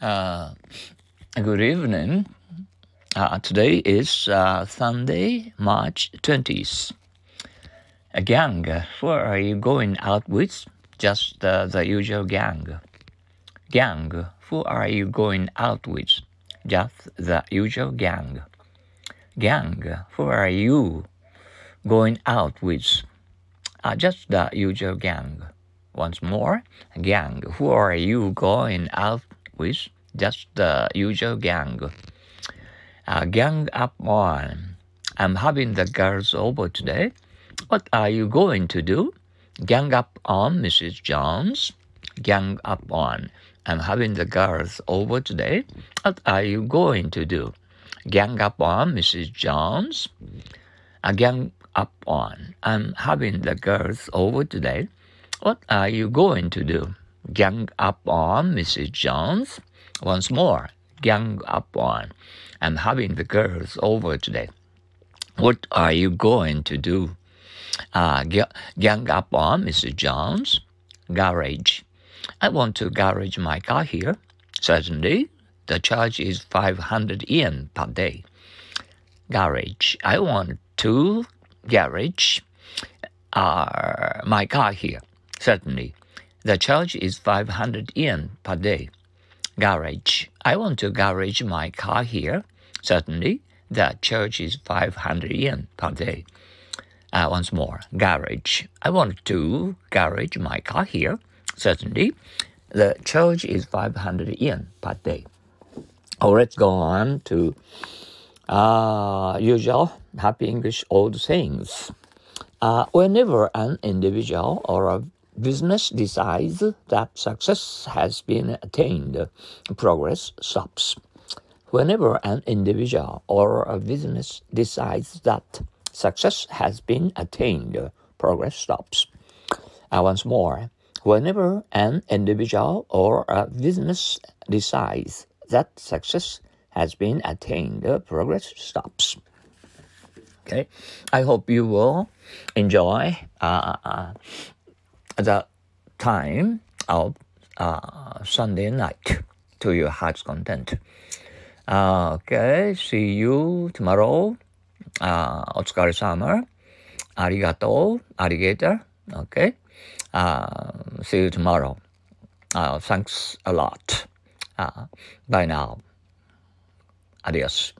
Uh, good evening. Uh, today is uh, Sunday, March 20th. A gang, who are you going out with? Just the usual gang. Gang, who are you going out with? Just the usual gang. Gang, who are you going out with? Uh, just the usual gang. Once more, gang, who are you going out with just the usual gang. Uh, gang up on. I'm having the girls over today. What are you going to do? Gang up on, Mrs. Jones. Gang up on. I'm having the girls over today. What are you going to do? Gang up on, Mrs. Jones. Uh, gang up on. I'm having the girls over today. What are you going to do? Gang up on Mrs. Jones. Once more, gang up on. I'm having the girls over today. What are you going to do? Uh, gang up on Mrs. Jones. Garage. I want to garage my car here. Certainly, the charge is 500 yen per day. Garage. I want to garage uh, my car here. Certainly, the charge is 500 yen per day. Garage. I want to garage my car here. Certainly, the charge is 500 yen per day. Uh, once more, garage. I want to garage my car here. Certainly, the charge is 500 yen per day. Oh, let's go on to uh, usual happy English old sayings. Uh, whenever an individual or a business decides that success has been attained, progress stops. Whenever an individual or a business decides that success has been attained, progress stops. And once more, whenever an individual or a business decides that success has been attained, progress stops. Okay, I hope you will enjoy uh, uh the time of uh, Sunday night to your heart's content. Uh, okay, see you tomorrow. Uh, お疲れ様。ありがとう。alligator. Okay. Uh, see you tomorrow. Uh, thanks a lot. Uh, bye now. Adios.